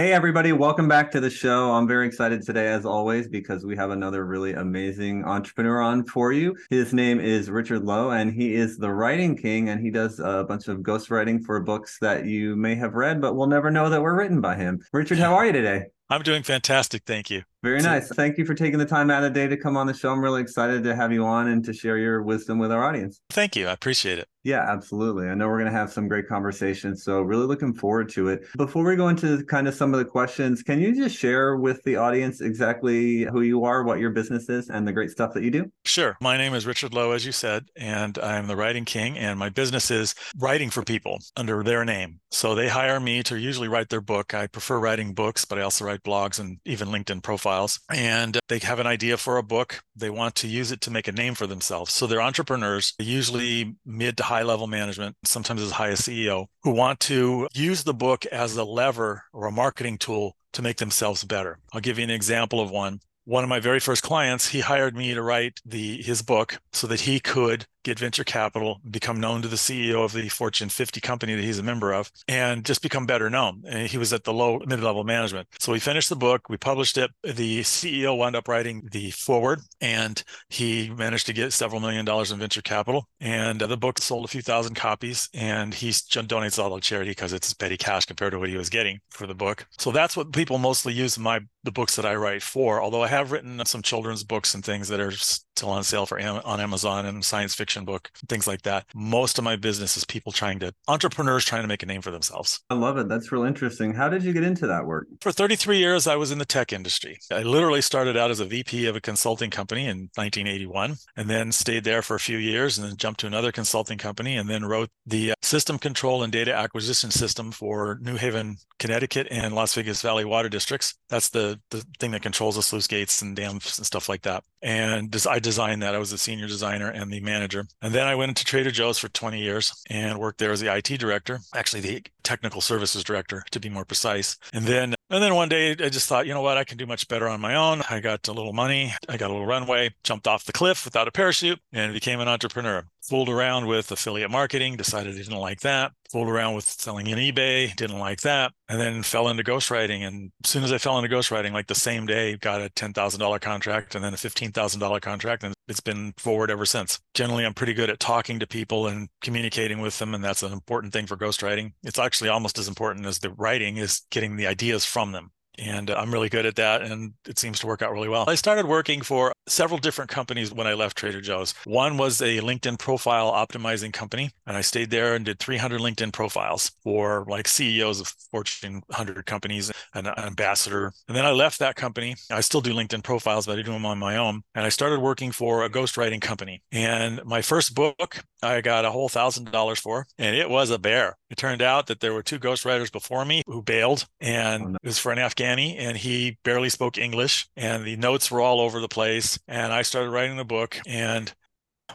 Hey, everybody, welcome back to the show. I'm very excited today, as always, because we have another really amazing entrepreneur on for you. His name is Richard Lowe, and he is the writing king, and he does a bunch of ghostwriting for books that you may have read, but we'll never know that were written by him. Richard, how are you today? I'm doing fantastic. Thank you. Very nice. Thank you for taking the time out of the day to come on the show. I'm really excited to have you on and to share your wisdom with our audience. Thank you. I appreciate it. Yeah, absolutely. I know we're going to have some great conversations. So, really looking forward to it. Before we go into kind of some of the questions, can you just share with the audience exactly who you are, what your business is, and the great stuff that you do? Sure. My name is Richard Lowe, as you said, and I'm the writing king. And my business is writing for people under their name. So, they hire me to usually write their book. I prefer writing books, but I also write blogs and even LinkedIn profiles. And they have an idea for a book. They want to use it to make a name for themselves. So, they're entrepreneurs, usually mid to high level management, sometimes as high as CEO, who want to use the book as a lever or a marketing tool to make themselves better. I'll give you an example of one one of my very first clients, he hired me to write the his book so that he could get venture capital, become known to the CEO of the Fortune 50 company that he's a member of, and just become better known. And he was at the low mid level management. So we finished the book, we published it. The CEO wound up writing the foreword, and he managed to get several million dollars in venture capital. And the book sold a few thousand copies, and he donates all to charity because it's petty cash compared to what he was getting for the book. So that's what people mostly use my the books that I write for. Although I have written some children's books and things that are still on sale for on Amazon and science fiction book, things like that. Most of my business is people trying to entrepreneurs trying to make a name for themselves. I love it. That's real interesting. How did you get into that work? For 33 years, I was in the tech industry. I literally started out as a VP of a consulting company in 1981, and then stayed there for a few years, and then jumped to another consulting company, and then wrote the uh, system control and data acquisition system for New Haven, Connecticut, and Las Vegas Valley water districts. That's the the thing that controls the sluice gates and dams and stuff like that. And I designed that. I was the senior designer and the manager. And then I went into Trader Joe's for 20 years and worked there as the IT director, actually the technical services director to be more precise. And then and then one day I just thought, you know what, I can do much better on my own. I got a little money, I got a little runway, jumped off the cliff without a parachute and became an entrepreneur. Fooled around with affiliate marketing, decided I didn't like that. Fooled around with selling in eBay, didn't like that. And then fell into ghostwriting. And as soon as I fell into ghostwriting, like the same day, got a $10,000 contract and then a $15,000 contract. And it's been forward ever since. Generally, I'm pretty good at talking to people and communicating with them. And that's an important thing for ghostwriting. It's actually almost as important as the writing is getting the ideas from them and I'm really good at that. And it seems to work out really well. I started working for several different companies when I left Trader Joe's. One was a LinkedIn profile optimizing company, and I stayed there and did 300 LinkedIn profiles for like CEOs of Fortune 100 companies and an ambassador. And then I left that company. I still do LinkedIn profiles, but I do them on my own. And I started working for a ghostwriting company. And my first book, I got a whole thousand dollars for, and it was a bear. It turned out that there were two ghostwriters before me who bailed, and oh, it was for an Afghani, and he barely spoke English, and the notes were all over the place. And I started writing the book, and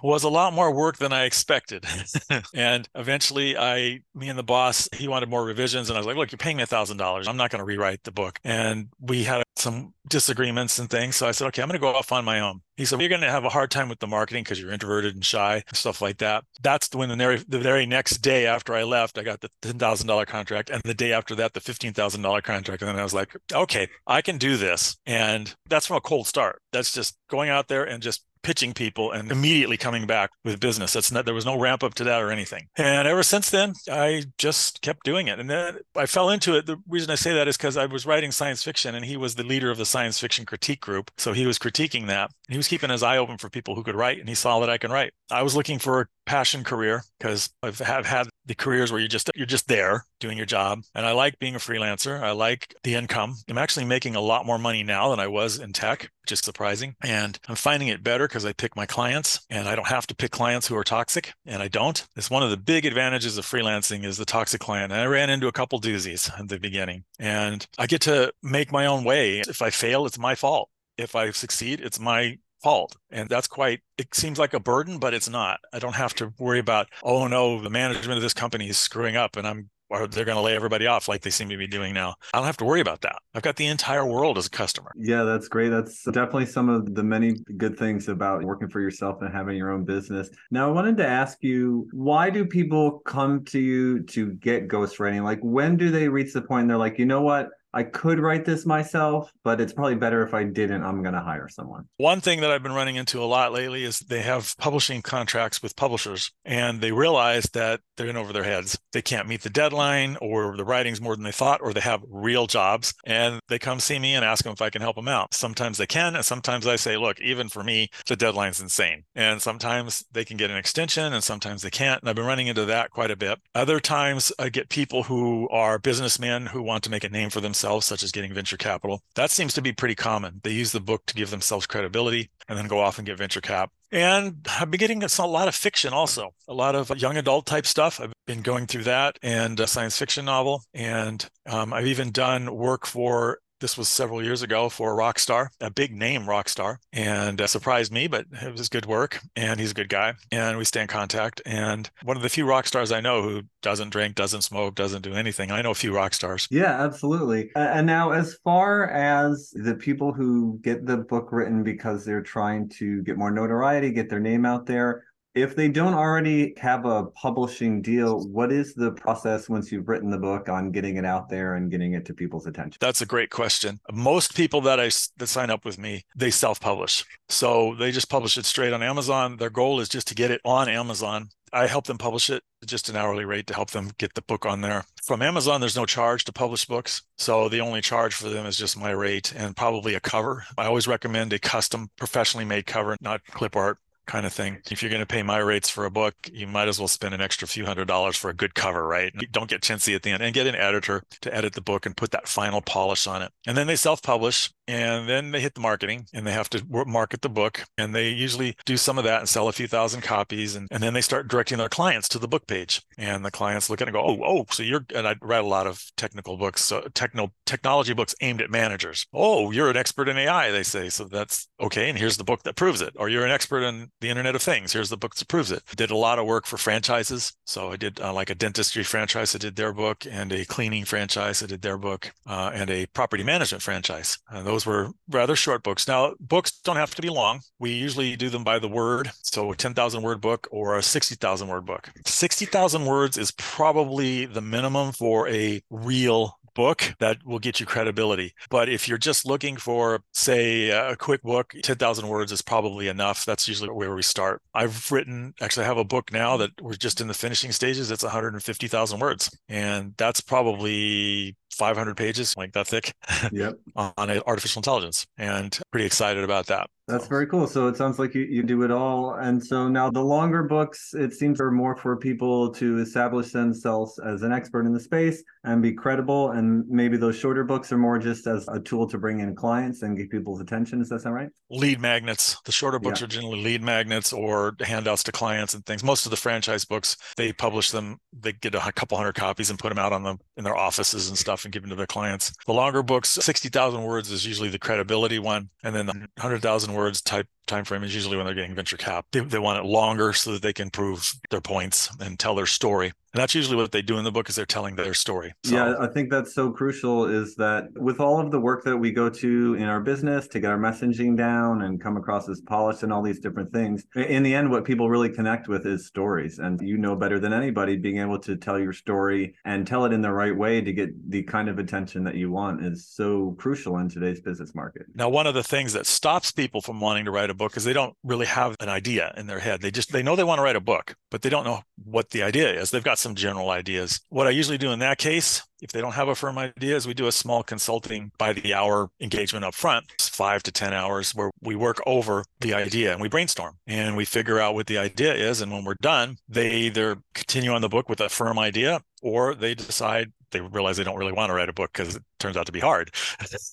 was a lot more work than I expected. and eventually I me and the boss, he wanted more revisions and I was like, look, you're paying me a thousand dollars. I'm not going to rewrite the book. And we had some disagreements and things. So I said, okay, I'm going to go off on my own. He said, well, you're going to have a hard time with the marketing because you're introverted and shy, stuff like that. That's when the very, the very next day after I left, I got the $10,000 contract. And the day after that, the $15,000 contract. And then I was like, okay, I can do this. And that's from a cold start. That's just going out there and just pitching people and immediately coming back with business. That's not, there was no ramp up to that or anything. And ever since then, I just kept doing it. And then I fell into it. The reason I say that is because I was writing science fiction and he was the leader of the science fiction critique group. So he was critiquing that. He was keeping his eye open for people who could write and he saw that I can write. I was looking for a passion career because I've have had the careers where you just you're just there doing your job. And i like being a freelancer. I like the income. I'm actually making a lot more money now than i was in tech which is surprising. And i'm finding it better because i pick my clients and i don't have to pick clients who are toxic and i don't. It's one of the big advantages of freelancing is the toxic client. And i ran into a couple doozies at the beginning. And i get to make my own way. If i fail it's my fault. If I succeed, it's my fault. And that's quite, it seems like a burden, but it's not. I don't have to worry about, oh no, the management of this company is screwing up and I'm or they're going to lay everybody off like they seem to be doing now. I don't have to worry about that. I've got the entire world as a customer. Yeah, that's great. That's definitely some of the many good things about working for yourself and having your own business. Now, I wanted to ask you, why do people come to you to get ghostwriting? Like, when do they reach the point they're like, you know what? I could write this myself, but it's probably better if I didn't. I'm going to hire someone. One thing that I've been running into a lot lately is they have publishing contracts with publishers and they realize that they're in over their heads. They can't meet the deadline or the writing's more than they thought, or they have real jobs and they come see me and ask them if I can help them out. Sometimes they can. And sometimes I say, look, even for me, the deadline's insane. And sometimes they can get an extension and sometimes they can't. And I've been running into that quite a bit. Other times I get people who are businessmen who want to make a name for themselves themselves, such as getting venture capital. That seems to be pretty common. They use the book to give themselves credibility and then go off and get venture cap. And I've been getting a lot of fiction also, a lot of young adult type stuff. I've been going through that and a science fiction novel. And um, I've even done work for this was several years ago for a rock star, a big name rock star, and uh, surprised me, but it was good work. And he's a good guy. And we stay in contact. And one of the few rock stars I know who doesn't drink, doesn't smoke, doesn't do anything. I know a few rock stars. Yeah, absolutely. Uh, and now, as far as the people who get the book written because they're trying to get more notoriety, get their name out there, if they don't already have a publishing deal, what is the process once you've written the book on getting it out there and getting it to people's attention? That's a great question. Most people that I that sign up with me, they self-publish. So they just publish it straight on Amazon. Their goal is just to get it on Amazon. I help them publish it just an hourly rate to help them get the book on there. From Amazon, there's no charge to publish books. So the only charge for them is just my rate and probably a cover. I always recommend a custom, professionally made cover, not clip art kind of thing. If you're going to pay my rates for a book, you might as well spend an extra few hundred dollars for a good cover, right? Don't get chintzy at the end and get an editor to edit the book and put that final polish on it. And then they self publish and then they hit the marketing and they have to market the book. And they usually do some of that and sell a few thousand copies. And, and then they start directing their clients to the book page. And the clients look at it and go, oh, oh, so you're, and I read a lot of technical books, so techno, technology books aimed at managers. Oh, you're an expert in AI, they say. So that's okay. And here's the book that proves it. Or you're an expert in the Internet of Things. Here's the book that proves it. Did a lot of work for franchises. So I did uh, like a dentistry franchise. I did their book, and a cleaning franchise. I did their book, uh, and a property management franchise. And those were rather short books. Now, books don't have to be long. We usually do them by the word. So a 10,000 word book or a 60,000 word book. 60,000 words is probably the minimum for a real book that will get you credibility. But if you're just looking for, say, a quick book, 10,000 words is probably enough. That's usually where we start. I've written, actually, I have a book now that we're just in the finishing stages. It's 150,000 words. And that's probably 500 pages, like that thick, yep. on artificial intelligence. And pretty excited about that. That's very cool. So it sounds like you, you do it all. And so now the longer books, it seems are more for people to establish themselves as an expert in the space and be credible. And maybe those shorter books are more just as a tool to bring in clients and get people's attention. Is that sound right? Lead magnets. The shorter books yeah. are generally lead magnets or handouts to clients and things. Most of the franchise books, they publish them, they get a couple hundred copies and put them out on them in their offices and stuff and give them to their clients. The longer books, 60,000 words is usually the credibility one. And then the mm-hmm. 100,000 words type time frame is usually when they're getting venture cap. They, they want it longer so that they can prove their points and tell their story. And that's usually what they do in the book is they're telling their story. So. Yeah, I think that's so crucial is that with all of the work that we go to in our business to get our messaging down and come across as polished and all these different things, in the end, what people really connect with is stories. And you know better than anybody being able to tell your story and tell it in the right way to get the kind of attention that you want is so crucial in today's business market. Now, one of the things that stops people from wanting to write a book is they don't really have an idea in their head. They just they know they want to write a book, but they don't know what the idea is. They've got some general ideas. What I usually do in that case if they don't have a firm idea, is we do a small consulting by the hour engagement up front, it's five to 10 hours, where we work over the idea and we brainstorm and we figure out what the idea is. And when we're done, they either continue on the book with a firm idea or they decide they realize they don't really want to write a book because it turns out to be hard.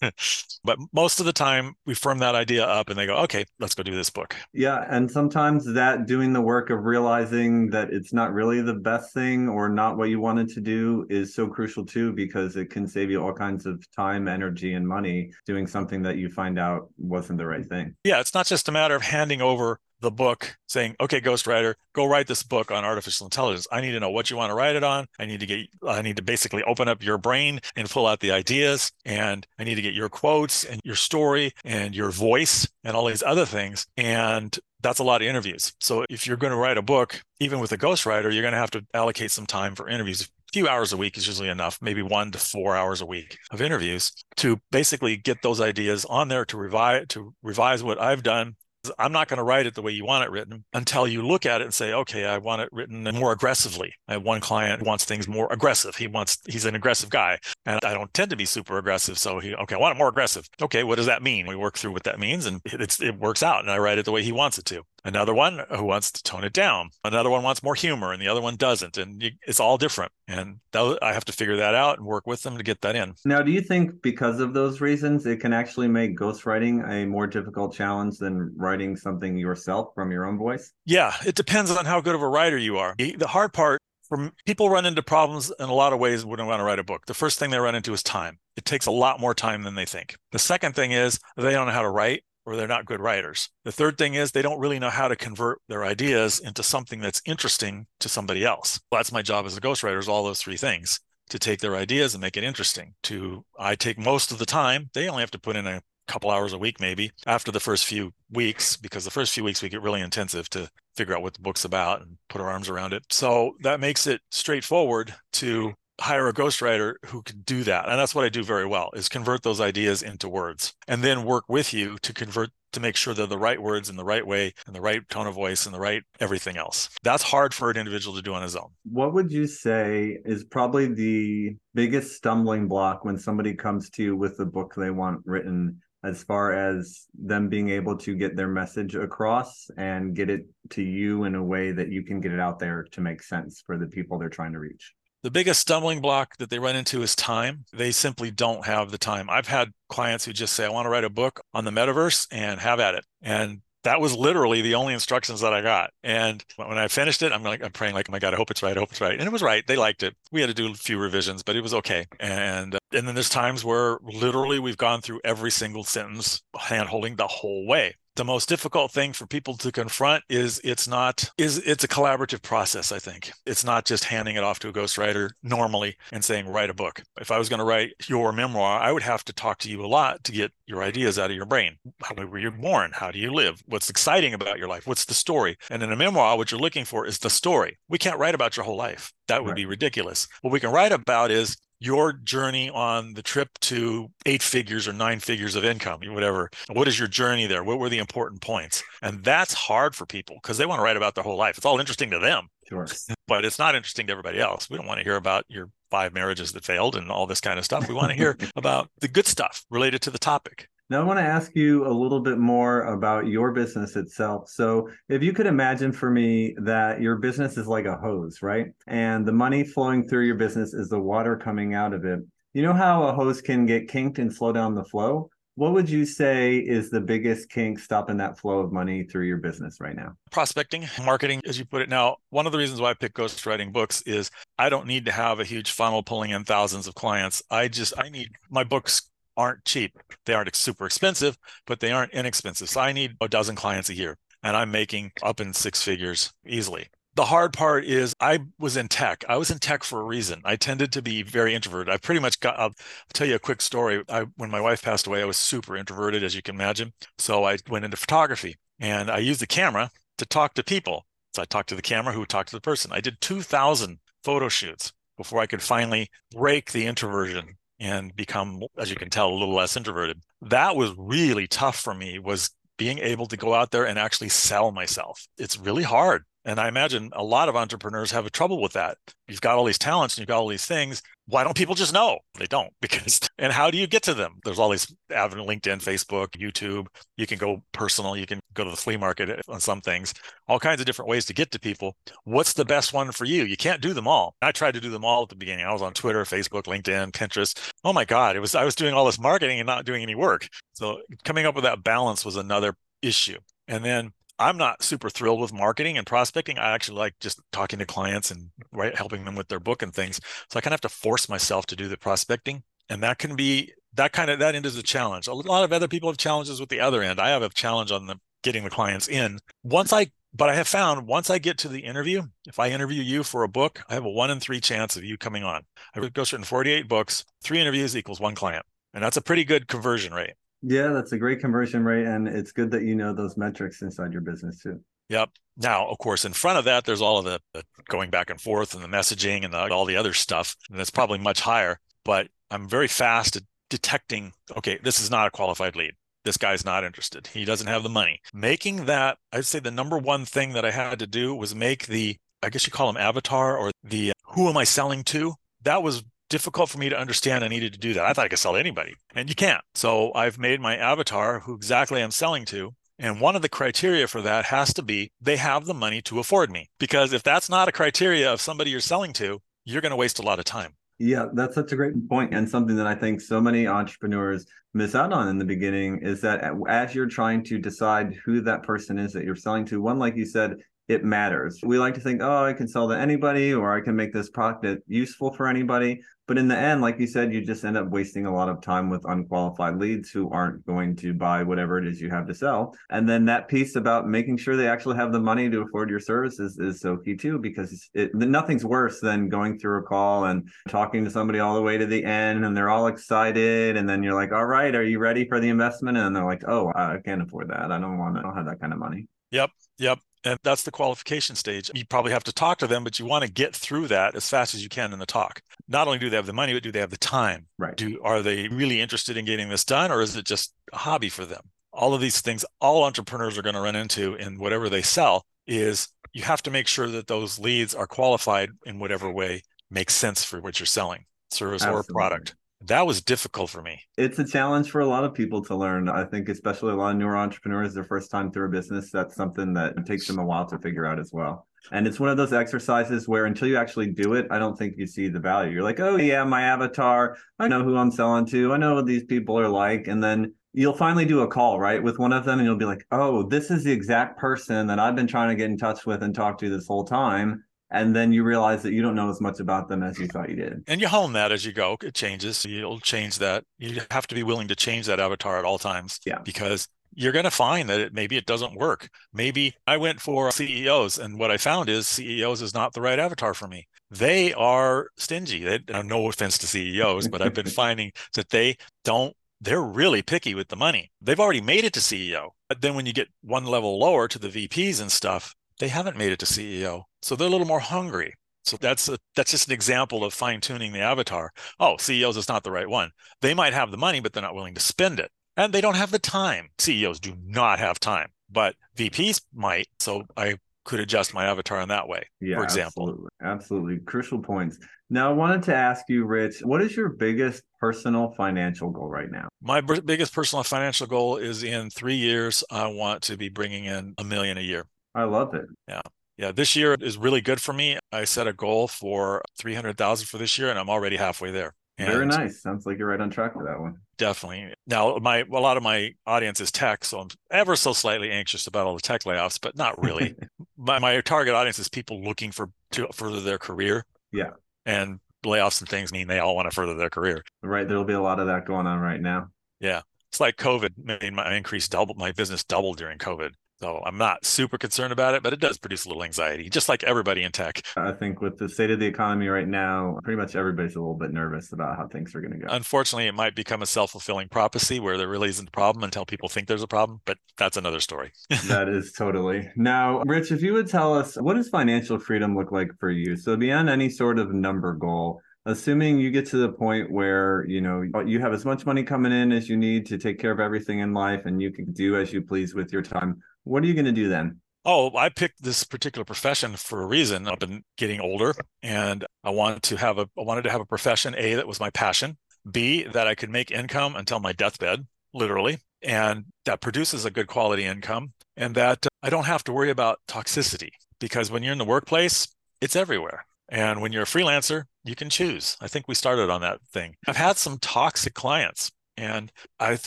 but most of the time, we firm that idea up and they go, okay, let's go do this book. Yeah. And sometimes that doing the work of realizing that it's not really the best thing or not what you wanted to do is so crucial too, because it can save you all kinds of time, energy, and money doing something that you find out wasn't the right thing. Yeah. It's not just a matter of handing over the book saying, okay, ghostwriter, go write this book on artificial intelligence. I need to know what you want to write it on. I need to get, I need to basically open up your brain and pull out the ideas. And I need to get your quotes and your story and your voice and all these other things. And that's a lot of interviews. So if you're going to write a book, even with a ghostwriter, you're going to have to allocate some time for interviews A few hours a week is usually enough, maybe one to four hours a week of interviews to basically get those ideas on there to revise to revise what I've done I'm not going to write it the way you want it written until you look at it and say, okay, I want it written more aggressively. I have one client wants things more aggressive. He wants, he's an aggressive guy and I don't tend to be super aggressive. So he, okay, I want it more aggressive. Okay. What does that mean? We work through what that means and it's, it works out and I write it the way he wants it to. Another one who wants to tone it down. Another one wants more humor and the other one doesn't. And you, it's all different. And that, I have to figure that out and work with them to get that in. Now, do you think because of those reasons, it can actually make ghostwriting a more difficult challenge than writing something yourself from your own voice? Yeah, it depends on how good of a writer you are. The hard part for people run into problems in a lot of ways when they want to write a book. The first thing they run into is time. It takes a lot more time than they think. The second thing is they don't know how to write or they're not good writers. The third thing is they don't really know how to convert their ideas into something that's interesting to somebody else. Well, that's my job as a ghostwriter is all those three things to take their ideas and make it interesting. To I take most of the time. They only have to put in a couple hours a week maybe after the first few weeks because the first few weeks we get really intensive to figure out what the book's about and put our arms around it. So that makes it straightforward to hire a ghostwriter who can do that. And that's what I do very well is convert those ideas into words and then work with you to convert to make sure they're the right words in the right way and the right tone of voice and the right everything else. That's hard for an individual to do on his own. What would you say is probably the biggest stumbling block when somebody comes to you with a book they want written as far as them being able to get their message across and get it to you in a way that you can get it out there to make sense for the people they're trying to reach? The biggest stumbling block that they run into is time. They simply don't have the time. I've had clients who just say, I want to write a book on the metaverse and have at it. And that was literally the only instructions that I got. And when I finished it, I'm like, I'm praying like, oh my God, I hope it's right. I hope it's right. And it was right. They liked it. We had to do a few revisions, but it was okay. And, and then there's times where literally we've gone through every single sentence hand holding the whole way the most difficult thing for people to confront is it's not is it's a collaborative process i think. It's not just handing it off to a ghostwriter normally and saying write a book. If i was going to write your memoir i would have to talk to you a lot to get your ideas out of your brain. How were you born? How do you live? What's exciting about your life? What's the story? And in a memoir what you're looking for is the story. We can't write about your whole life. That would right. be ridiculous. What we can write about is your journey on the trip to eight figures or nine figures of income, whatever. What is your journey there? What were the important points? And that's hard for people because they want to write about their whole life. It's all interesting to them. Sure. But it's not interesting to everybody else. We don't want to hear about your five marriages that failed and all this kind of stuff. We want to hear about the good stuff related to the topic. Now, I want to ask you a little bit more about your business itself. So, if you could imagine for me that your business is like a hose, right? And the money flowing through your business is the water coming out of it. You know how a hose can get kinked and slow down the flow? What would you say is the biggest kink stopping that flow of money through your business right now? Prospecting, marketing, as you put it. Now, one of the reasons why I pick ghostwriting books is I don't need to have a huge funnel pulling in thousands of clients. I just, I need my books aren't cheap. They aren't super expensive, but they aren't inexpensive. So I need a dozen clients a year and I'm making up in six figures easily. The hard part is I was in tech. I was in tech for a reason. I tended to be very introverted. I pretty much got, I'll tell you a quick story. I, when my wife passed away, I was super introverted, as you can imagine. So I went into photography and I used the camera to talk to people. So I talked to the camera who talked to the person. I did 2,000 photo shoots before I could finally break the introversion and become, as you can tell, a little less introverted. That was really tough for me was being able to go out there and actually sell myself. It's really hard. And I imagine a lot of entrepreneurs have a trouble with that. You've got all these talents and you've got all these things. Why don't people just know? They don't because, and how do you get to them? There's all these avenues, LinkedIn, Facebook, YouTube. You can go personal. You can go to the flea market on some things, all kinds of different ways to get to people. What's the best one for you? You can't do them all. I tried to do them all at the beginning. I was on Twitter, Facebook, LinkedIn, Pinterest. Oh my God. It was, I was doing all this marketing and not doing any work. So coming up with that balance was another issue. And then I'm not super thrilled with marketing and prospecting. I actually like just talking to clients and right, helping them with their book and things. So I kind of have to force myself to do the prospecting. And that can be that kind of that end is a challenge. A lot of other people have challenges with the other end. I have a challenge on the getting the clients in. Once I but I have found once I get to the interview, if I interview you for a book, I have a one in three chance of you coming on. I go through 48 books, three interviews equals one client. And that's a pretty good conversion rate. Yeah, that's a great conversion rate. And it's good that you know those metrics inside your business too. Yep. Now, of course, in front of that, there's all of the, the going back and forth and the messaging and the, all the other stuff. And it's probably much higher, but I'm very fast at detecting okay, this is not a qualified lead. This guy's not interested. He doesn't have the money. Making that, I'd say the number one thing that I had to do was make the, I guess you call them avatar or the who am I selling to? That was difficult for me to understand I needed to do that. I thought I could sell to anybody, and you can't. So I've made my avatar who exactly I'm selling to. And one of the criteria for that has to be they have the money to afford me. Because if that's not a criteria of somebody you're selling to, you're going to waste a lot of time. Yeah, that's such a great point and something that I think so many entrepreneurs miss out on in the beginning is that uh, as you're trying to decide who that person is that you're selling to, one like you said, it matters. We like to think, oh, I can sell to anybody or I can make this product useful for anybody. But in the end, like you said, you just end up wasting a lot of time with unqualified leads who aren't going to buy whatever it is you have to sell. And then that piece about making sure they actually have the money to afford your services is so key too, because it, nothing's worse than going through a call and talking to somebody all the way to the end and they're all excited. And then you're like, all right, are you ready for the investment? And they're like, oh, I can't afford that. I don't want to, I don't have that kind of money. Yep. Yep. And that's the qualification stage. You probably have to talk to them, but you want to get through that as fast as you can in the talk. Not only do they have the money, but do they have the time? Right. Do are they really interested in getting this done, or is it just a hobby for them? All of these things, all entrepreneurs are going to run into in whatever they sell is you have to make sure that those leads are qualified in whatever way makes sense for what you're selling, service Absolutely. or product that was difficult for me. It's a challenge for a lot of people to learn. I think, especially a lot of newer entrepreneurs, their first time through a business, that's something that takes them a while to figure out as well. And it's one of those exercises where until you actually do it, I don't think you see the value. You're like, oh, yeah, my avatar, I know who I'm selling to, I know what these people are like. And then you'll finally do a call, right, with one of them, and you'll be like, oh, this is the exact person that I've been trying to get in touch with and talk to this whole time and then you realize that you don't know as much about them as you thought you did. And you hone that as you go. It changes. You'll change that. You have to be willing to change that avatar at all times. Yeah. Because you're going to find that it, maybe it doesn't work. Maybe I went for CEOs, and what I found is CEOs is not the right avatar for me. They are stingy. They, no offense to CEOs, but I've been finding that they don't they're really picky with the money. They've already made it to CEO. But then when you get one level lower to the VPs and stuff, they haven't made it to CEO. So they're a little more hungry. So that's a, that's just an example of fine tuning the avatar. Oh, CEOs is not the right one. They might have the money, but they're not willing to spend it, and they don't have the time. CEOs do not have time, but VPs might. So I could adjust my avatar in that way. Yeah, for example. Absolutely. absolutely. Crucial points. Now, I wanted to ask you, Rich, what is your biggest personal financial goal right now? My b- biggest personal financial goal is in three years, I want to be bringing in a million a year. I love it. Yeah. Yeah, this year is really good for me. I set a goal for 300,000 for this year and I'm already halfway there. And Very nice. Sounds like you're right on track for that one. Definitely. Now, my a lot of my audience is tech, so I'm ever so slightly anxious about all the tech layoffs, but not really. my my target audience is people looking for to further their career. Yeah. And layoffs and things mean they all want to further their career. Right. There'll be a lot of that going on right now. Yeah. It's like COVID made my increase double my business double during COVID. So I'm not super concerned about it, but it does produce a little anxiety, just like everybody in tech. I think with the state of the economy right now, pretty much everybody's a little bit nervous about how things are going to go. Unfortunately, it might become a self fulfilling prophecy where there really isn't a problem until people think there's a problem, but that's another story. that is totally. Now, Rich, if you would tell us what does financial freedom look like for you? So, beyond any sort of number goal, assuming you get to the point where you know you have as much money coming in as you need to take care of everything in life and you can do as you please with your time what are you going to do then oh i picked this particular profession for a reason i've been getting older and i wanted to have a i wanted to have a profession a that was my passion b that i could make income until my deathbed literally and that produces a good quality income and that uh, i don't have to worry about toxicity because when you're in the workplace it's everywhere and when you're a freelancer, you can choose. I think we started on that thing. I've had some toxic clients and I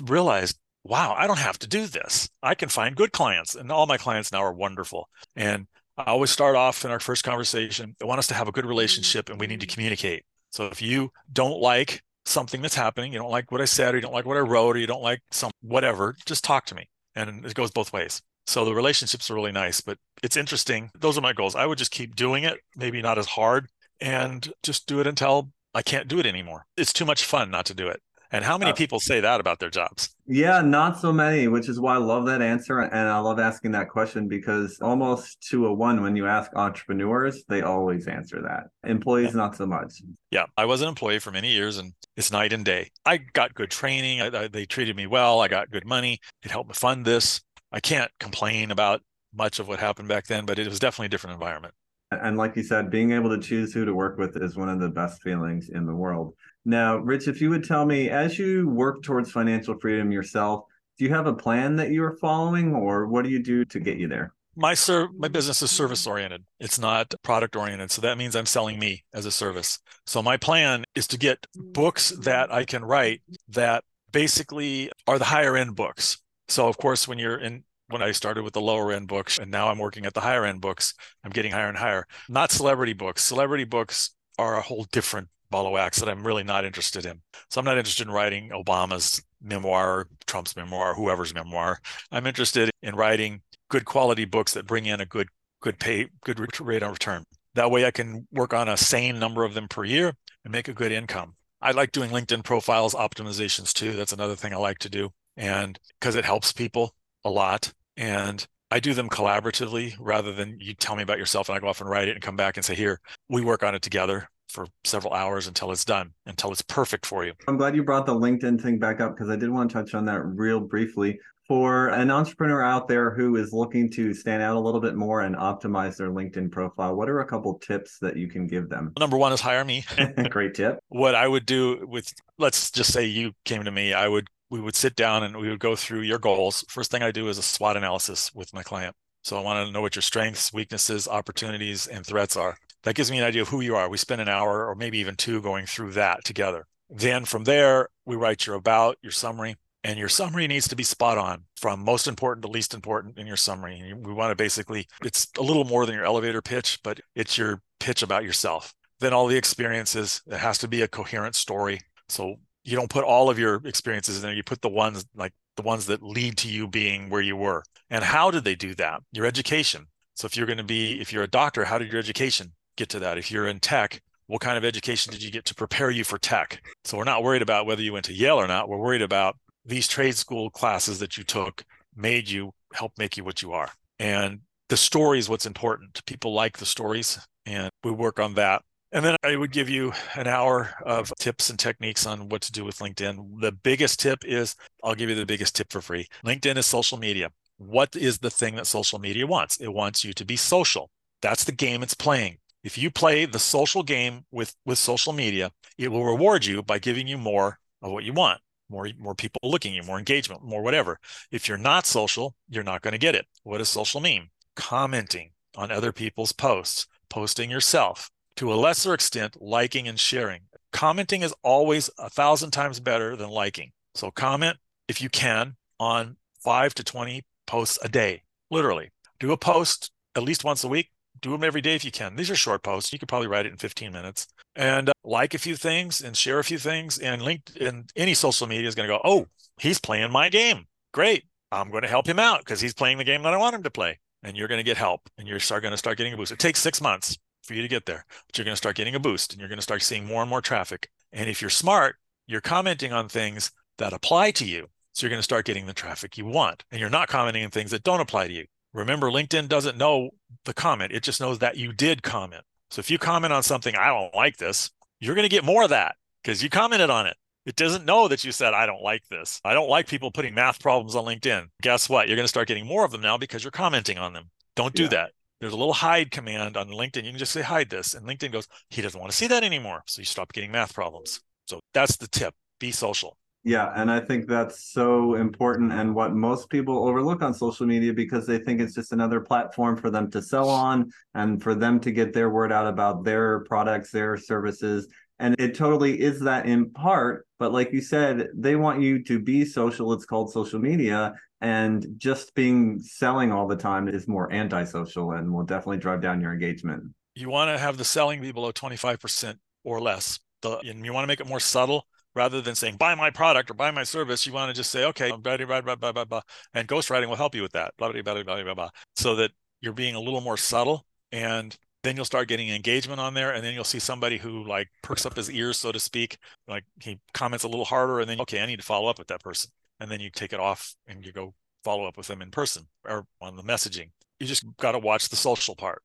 realized, wow, I don't have to do this. I can find good clients. And all my clients now are wonderful. And I always start off in our first conversation. I want us to have a good mm-hmm. relationship and we need to communicate. So if you don't like something that's happening, you don't like what I said, or you don't like what I wrote, or you don't like some whatever, just talk to me. And it goes both ways. So the relationships are really nice, but it's interesting. Those are my goals. I would just keep doing it, maybe not as hard, and just do it until I can't do it anymore. It's too much fun not to do it. And how many people say that about their jobs? Yeah, not so many, which is why I love that answer. And I love asking that question because almost to a one, when you ask entrepreneurs, they always answer that. Employees, yeah. not so much. Yeah, I was an employee for many years and it's night and day. I got good training. I, I, they treated me well. I got good money. It helped me fund this. I can't complain about much of what happened back then, but it was definitely a different environment. And like you said, being able to choose who to work with is one of the best feelings in the world. Now, Rich, if you would tell me, as you work towards financial freedom yourself, do you have a plan that you are following, or what do you do to get you there? My ser- my business is service oriented. It's not product oriented. So that means I'm selling me as a service. So my plan is to get books that I can write that basically are the higher end books. So of course, when you're in when I started with the lower end books and now I'm working at the higher end books, I'm getting higher and higher. Not celebrity books. Celebrity books are a whole different of wax that I'm really not interested in. So I'm not interested in writing Obama's memoir, Trump's memoir, whoever's memoir. I'm interested in writing good quality books that bring in a good good pay good rate of return. That way I can work on a sane number of them per year and make a good income. I like doing LinkedIn profiles optimizations too. That's another thing I like to do and because it helps people a lot. And I do them collaboratively rather than you tell me about yourself and I go off and write it and come back and say, here, we work on it together for several hours until it's done, until it's perfect for you. I'm glad you brought the LinkedIn thing back up because I did want to touch on that real briefly. For an entrepreneur out there who is looking to stand out a little bit more and optimize their LinkedIn profile, what are a couple tips that you can give them? Number one is hire me. Great tip. What I would do with, let's just say you came to me, I would we would sit down and we would go through your goals. First thing I do is a SWOT analysis with my client. So I want to know what your strengths, weaknesses, opportunities, and threats are. That gives me an idea of who you are. We spend an hour or maybe even two going through that together. Then from there, we write your about, your summary, and your summary needs to be spot on from most important to least important in your summary. And We want to basically, it's a little more than your elevator pitch, but it's your pitch about yourself. Then all the experiences, it has to be a coherent story. So you don't put all of your experiences in there you put the ones like the ones that lead to you being where you were and how did they do that your education so if you're going to be if you're a doctor how did your education get to that if you're in tech what kind of education did you get to prepare you for tech so we're not worried about whether you went to yale or not we're worried about these trade school classes that you took made you help make you what you are and the story is what's important people like the stories and we work on that and then I would give you an hour of tips and techniques on what to do with LinkedIn. The biggest tip is I'll give you the biggest tip for free. LinkedIn is social media. What is the thing that social media wants? It wants you to be social. That's the game it's playing. If you play the social game with, with social media, it will reward you by giving you more of what you want more more people looking at you, more engagement, more whatever. If you're not social, you're not going to get it. What does social mean? Commenting on other people's posts, posting yourself, to a lesser extent, liking and sharing. Commenting is always a thousand times better than liking. So comment if you can on five to 20 posts a day, literally. Do a post at least once a week. Do them every day if you can. These are short posts. You could probably write it in 15 minutes and uh, like a few things and share a few things. And link and any social media is going to go, oh, he's playing my game. Great. I'm going to help him out because he's playing the game that I want him to play. And you're going to get help and you're start going to start getting a boost. It takes six months for you to get there, but you're going to start getting a boost and you're going to start seeing more and more traffic. And if you're smart, you're commenting on things that apply to you. So you're going to start getting the traffic you want. And you're not commenting on things that don't apply to you. Remember, LinkedIn doesn't know the comment, it just knows that you did comment. So if you comment on something, I don't like this, you're going to get more of that because you commented on it. It doesn't know that you said, I don't like this. I don't like people putting math problems on LinkedIn. Guess what? You're going to start getting more of them now because you're commenting on them. Don't do yeah. that. There's a little hide command on LinkedIn. You can just say, hide this. And LinkedIn goes, he doesn't want to see that anymore. So you stop getting math problems. So that's the tip be social. Yeah, and I think that's so important and what most people overlook on social media because they think it's just another platform for them to sell on and for them to get their word out about their products, their services. And it totally is that in part, but like you said, they want you to be social. It's called social media. And just being selling all the time is more antisocial and will definitely drive down your engagement. You want to have the selling be below 25% or less. The, and you want to make it more subtle rather than saying buy my product or buy my service, you want to just say, okay, blah, blah, blah, blah, blah, blah, and ghostwriting will help you with that, blah, blah, blah, blah, blah, blah, so that you're being a little more subtle. And then you'll start getting engagement on there. And then you'll see somebody who like perks up his ears, so to speak, like he comments a little harder. And then, okay, I need to follow up with that person. And then you take it off and you go follow up with them in person or on the messaging. You just got to watch the social part.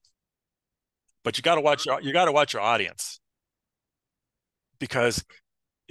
But you got to watch your, you got to watch your audience because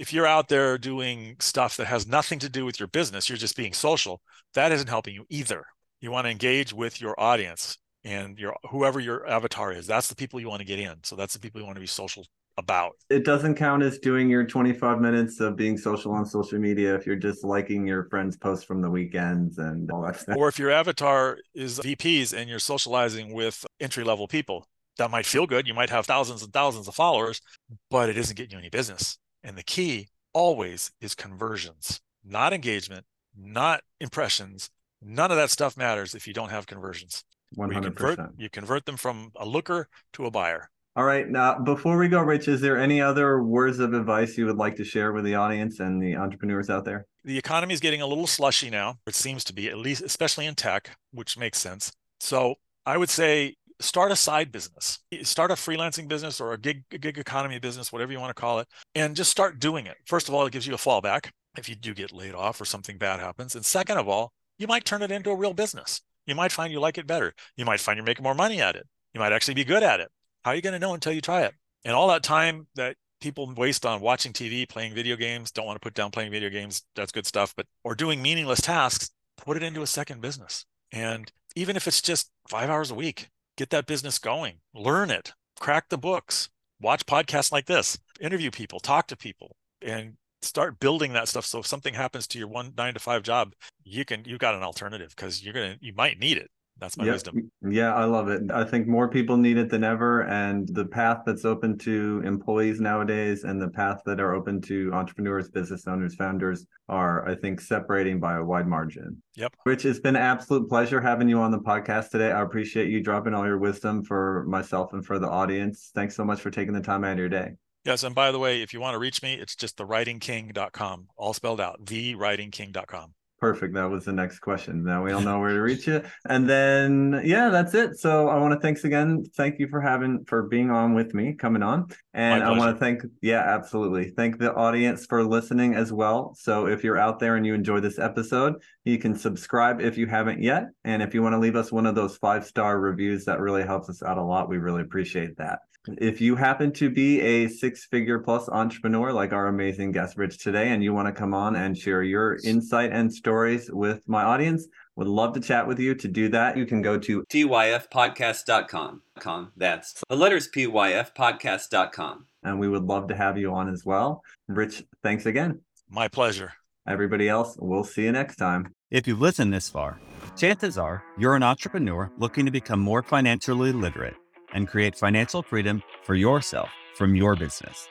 if you're out there doing stuff that has nothing to do with your business, you're just being social, that isn't helping you either. You want to engage with your audience and your whoever your avatar is. That's the people you want to get in. So that's the people you want to be social about. It doesn't count as doing your 25 minutes of being social on social media if you're just liking your friends' posts from the weekends and all that stuff. Or if your avatar is VPs and you're socializing with entry level people. That might feel good. You might have thousands and thousands of followers, but it isn't getting you any business. And the key always is conversions, not engagement, not impressions. None of that stuff matters if you don't have conversions. 100%. You convert, you convert them from a looker to a buyer. All right. Now, before we go, Rich, is there any other words of advice you would like to share with the audience and the entrepreneurs out there? The economy is getting a little slushy now. It seems to be, at least, especially in tech, which makes sense. So I would say start a side business start a freelancing business or a gig a gig economy business whatever you want to call it and just start doing it. First of all it gives you a fallback if you do get laid off or something bad happens and second of all you might turn it into a real business. You might find you like it better. You might find you're making more money at it. You might actually be good at it. How are you going to know until you try it? And all that time that people waste on watching tv playing video games don't want to put down playing video games that's good stuff but or doing meaningless tasks put it into a second business. And even if it's just five hours a week get that business going, learn it, crack the books, watch podcasts like this, interview people, talk to people, and start building that stuff. So if something happens to your one nine to five job, you can you've got an alternative because you're gonna you might need it. That's my yep. wisdom. Yeah, I love it. I think more people need it than ever. And the path that's open to employees nowadays and the path that are open to entrepreneurs, business owners, founders are, I think, separating by a wide margin. Yep. Rich, it's been an absolute pleasure having you on the podcast today. I appreciate you dropping all your wisdom for myself and for the audience. Thanks so much for taking the time out of your day. Yes. And by the way, if you want to reach me, it's just thewritingking.com, all spelled out, thewritingking.com. Perfect. That was the next question. Now we all know where to reach you. And then yeah, that's it. So I want to thanks again. Thank you for having for being on with me, coming on. And I want to thank yeah, absolutely. Thank the audience for listening as well. So if you're out there and you enjoy this episode, you can subscribe if you haven't yet. And if you want to leave us one of those five-star reviews, that really helps us out a lot. We really appreciate that. If you happen to be a six figure plus entrepreneur like our amazing guest Rich today, and you want to come on and share your insight and stories with my audience, would love to chat with you. To do that, you can go to pyfpodcast.com. That's the letters pyfpodcast.com. And we would love to have you on as well. Rich, thanks again. My pleasure. Everybody else, we'll see you next time. If you've listened this far, chances are you're an entrepreneur looking to become more financially literate and create financial freedom for yourself from your business.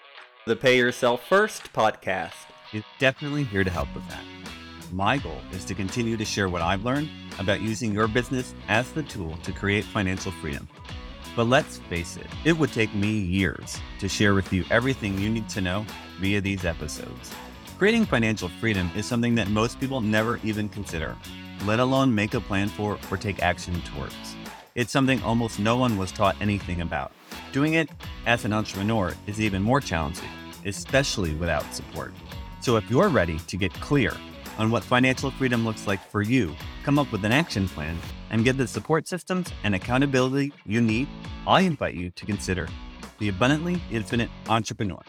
The Pay Yourself First podcast is definitely here to help with that. My goal is to continue to share what I've learned about using your business as the tool to create financial freedom. But let's face it, it would take me years to share with you everything you need to know via these episodes. Creating financial freedom is something that most people never even consider let alone make a plan for or take action towards. It's something almost no one was taught anything about. Doing it as an entrepreneur is even more challenging, especially without support. So if you're ready to get clear on what financial freedom looks like for you, come up with an action plan, and get the support systems and accountability you need, I invite you to consider the Abundantly Infinite Entrepreneur.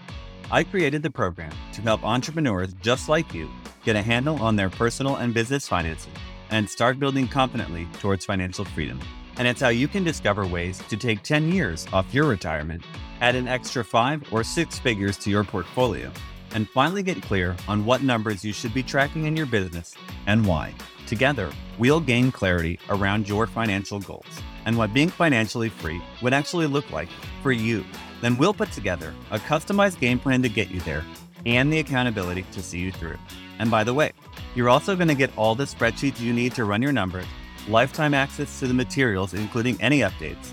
I created the program to help entrepreneurs just like you get a handle on their personal and business finances and start building confidently towards financial freedom. And it's how you can discover ways to take 10 years off your retirement, add an extra five or six figures to your portfolio, and finally get clear on what numbers you should be tracking in your business and why. Together, we'll gain clarity around your financial goals and what being financially free would actually look like for you. Then we'll put together a customized game plan to get you there and the accountability to see you through. And by the way, you're also going to get all the spreadsheets you need to run your numbers, lifetime access to the materials, including any updates,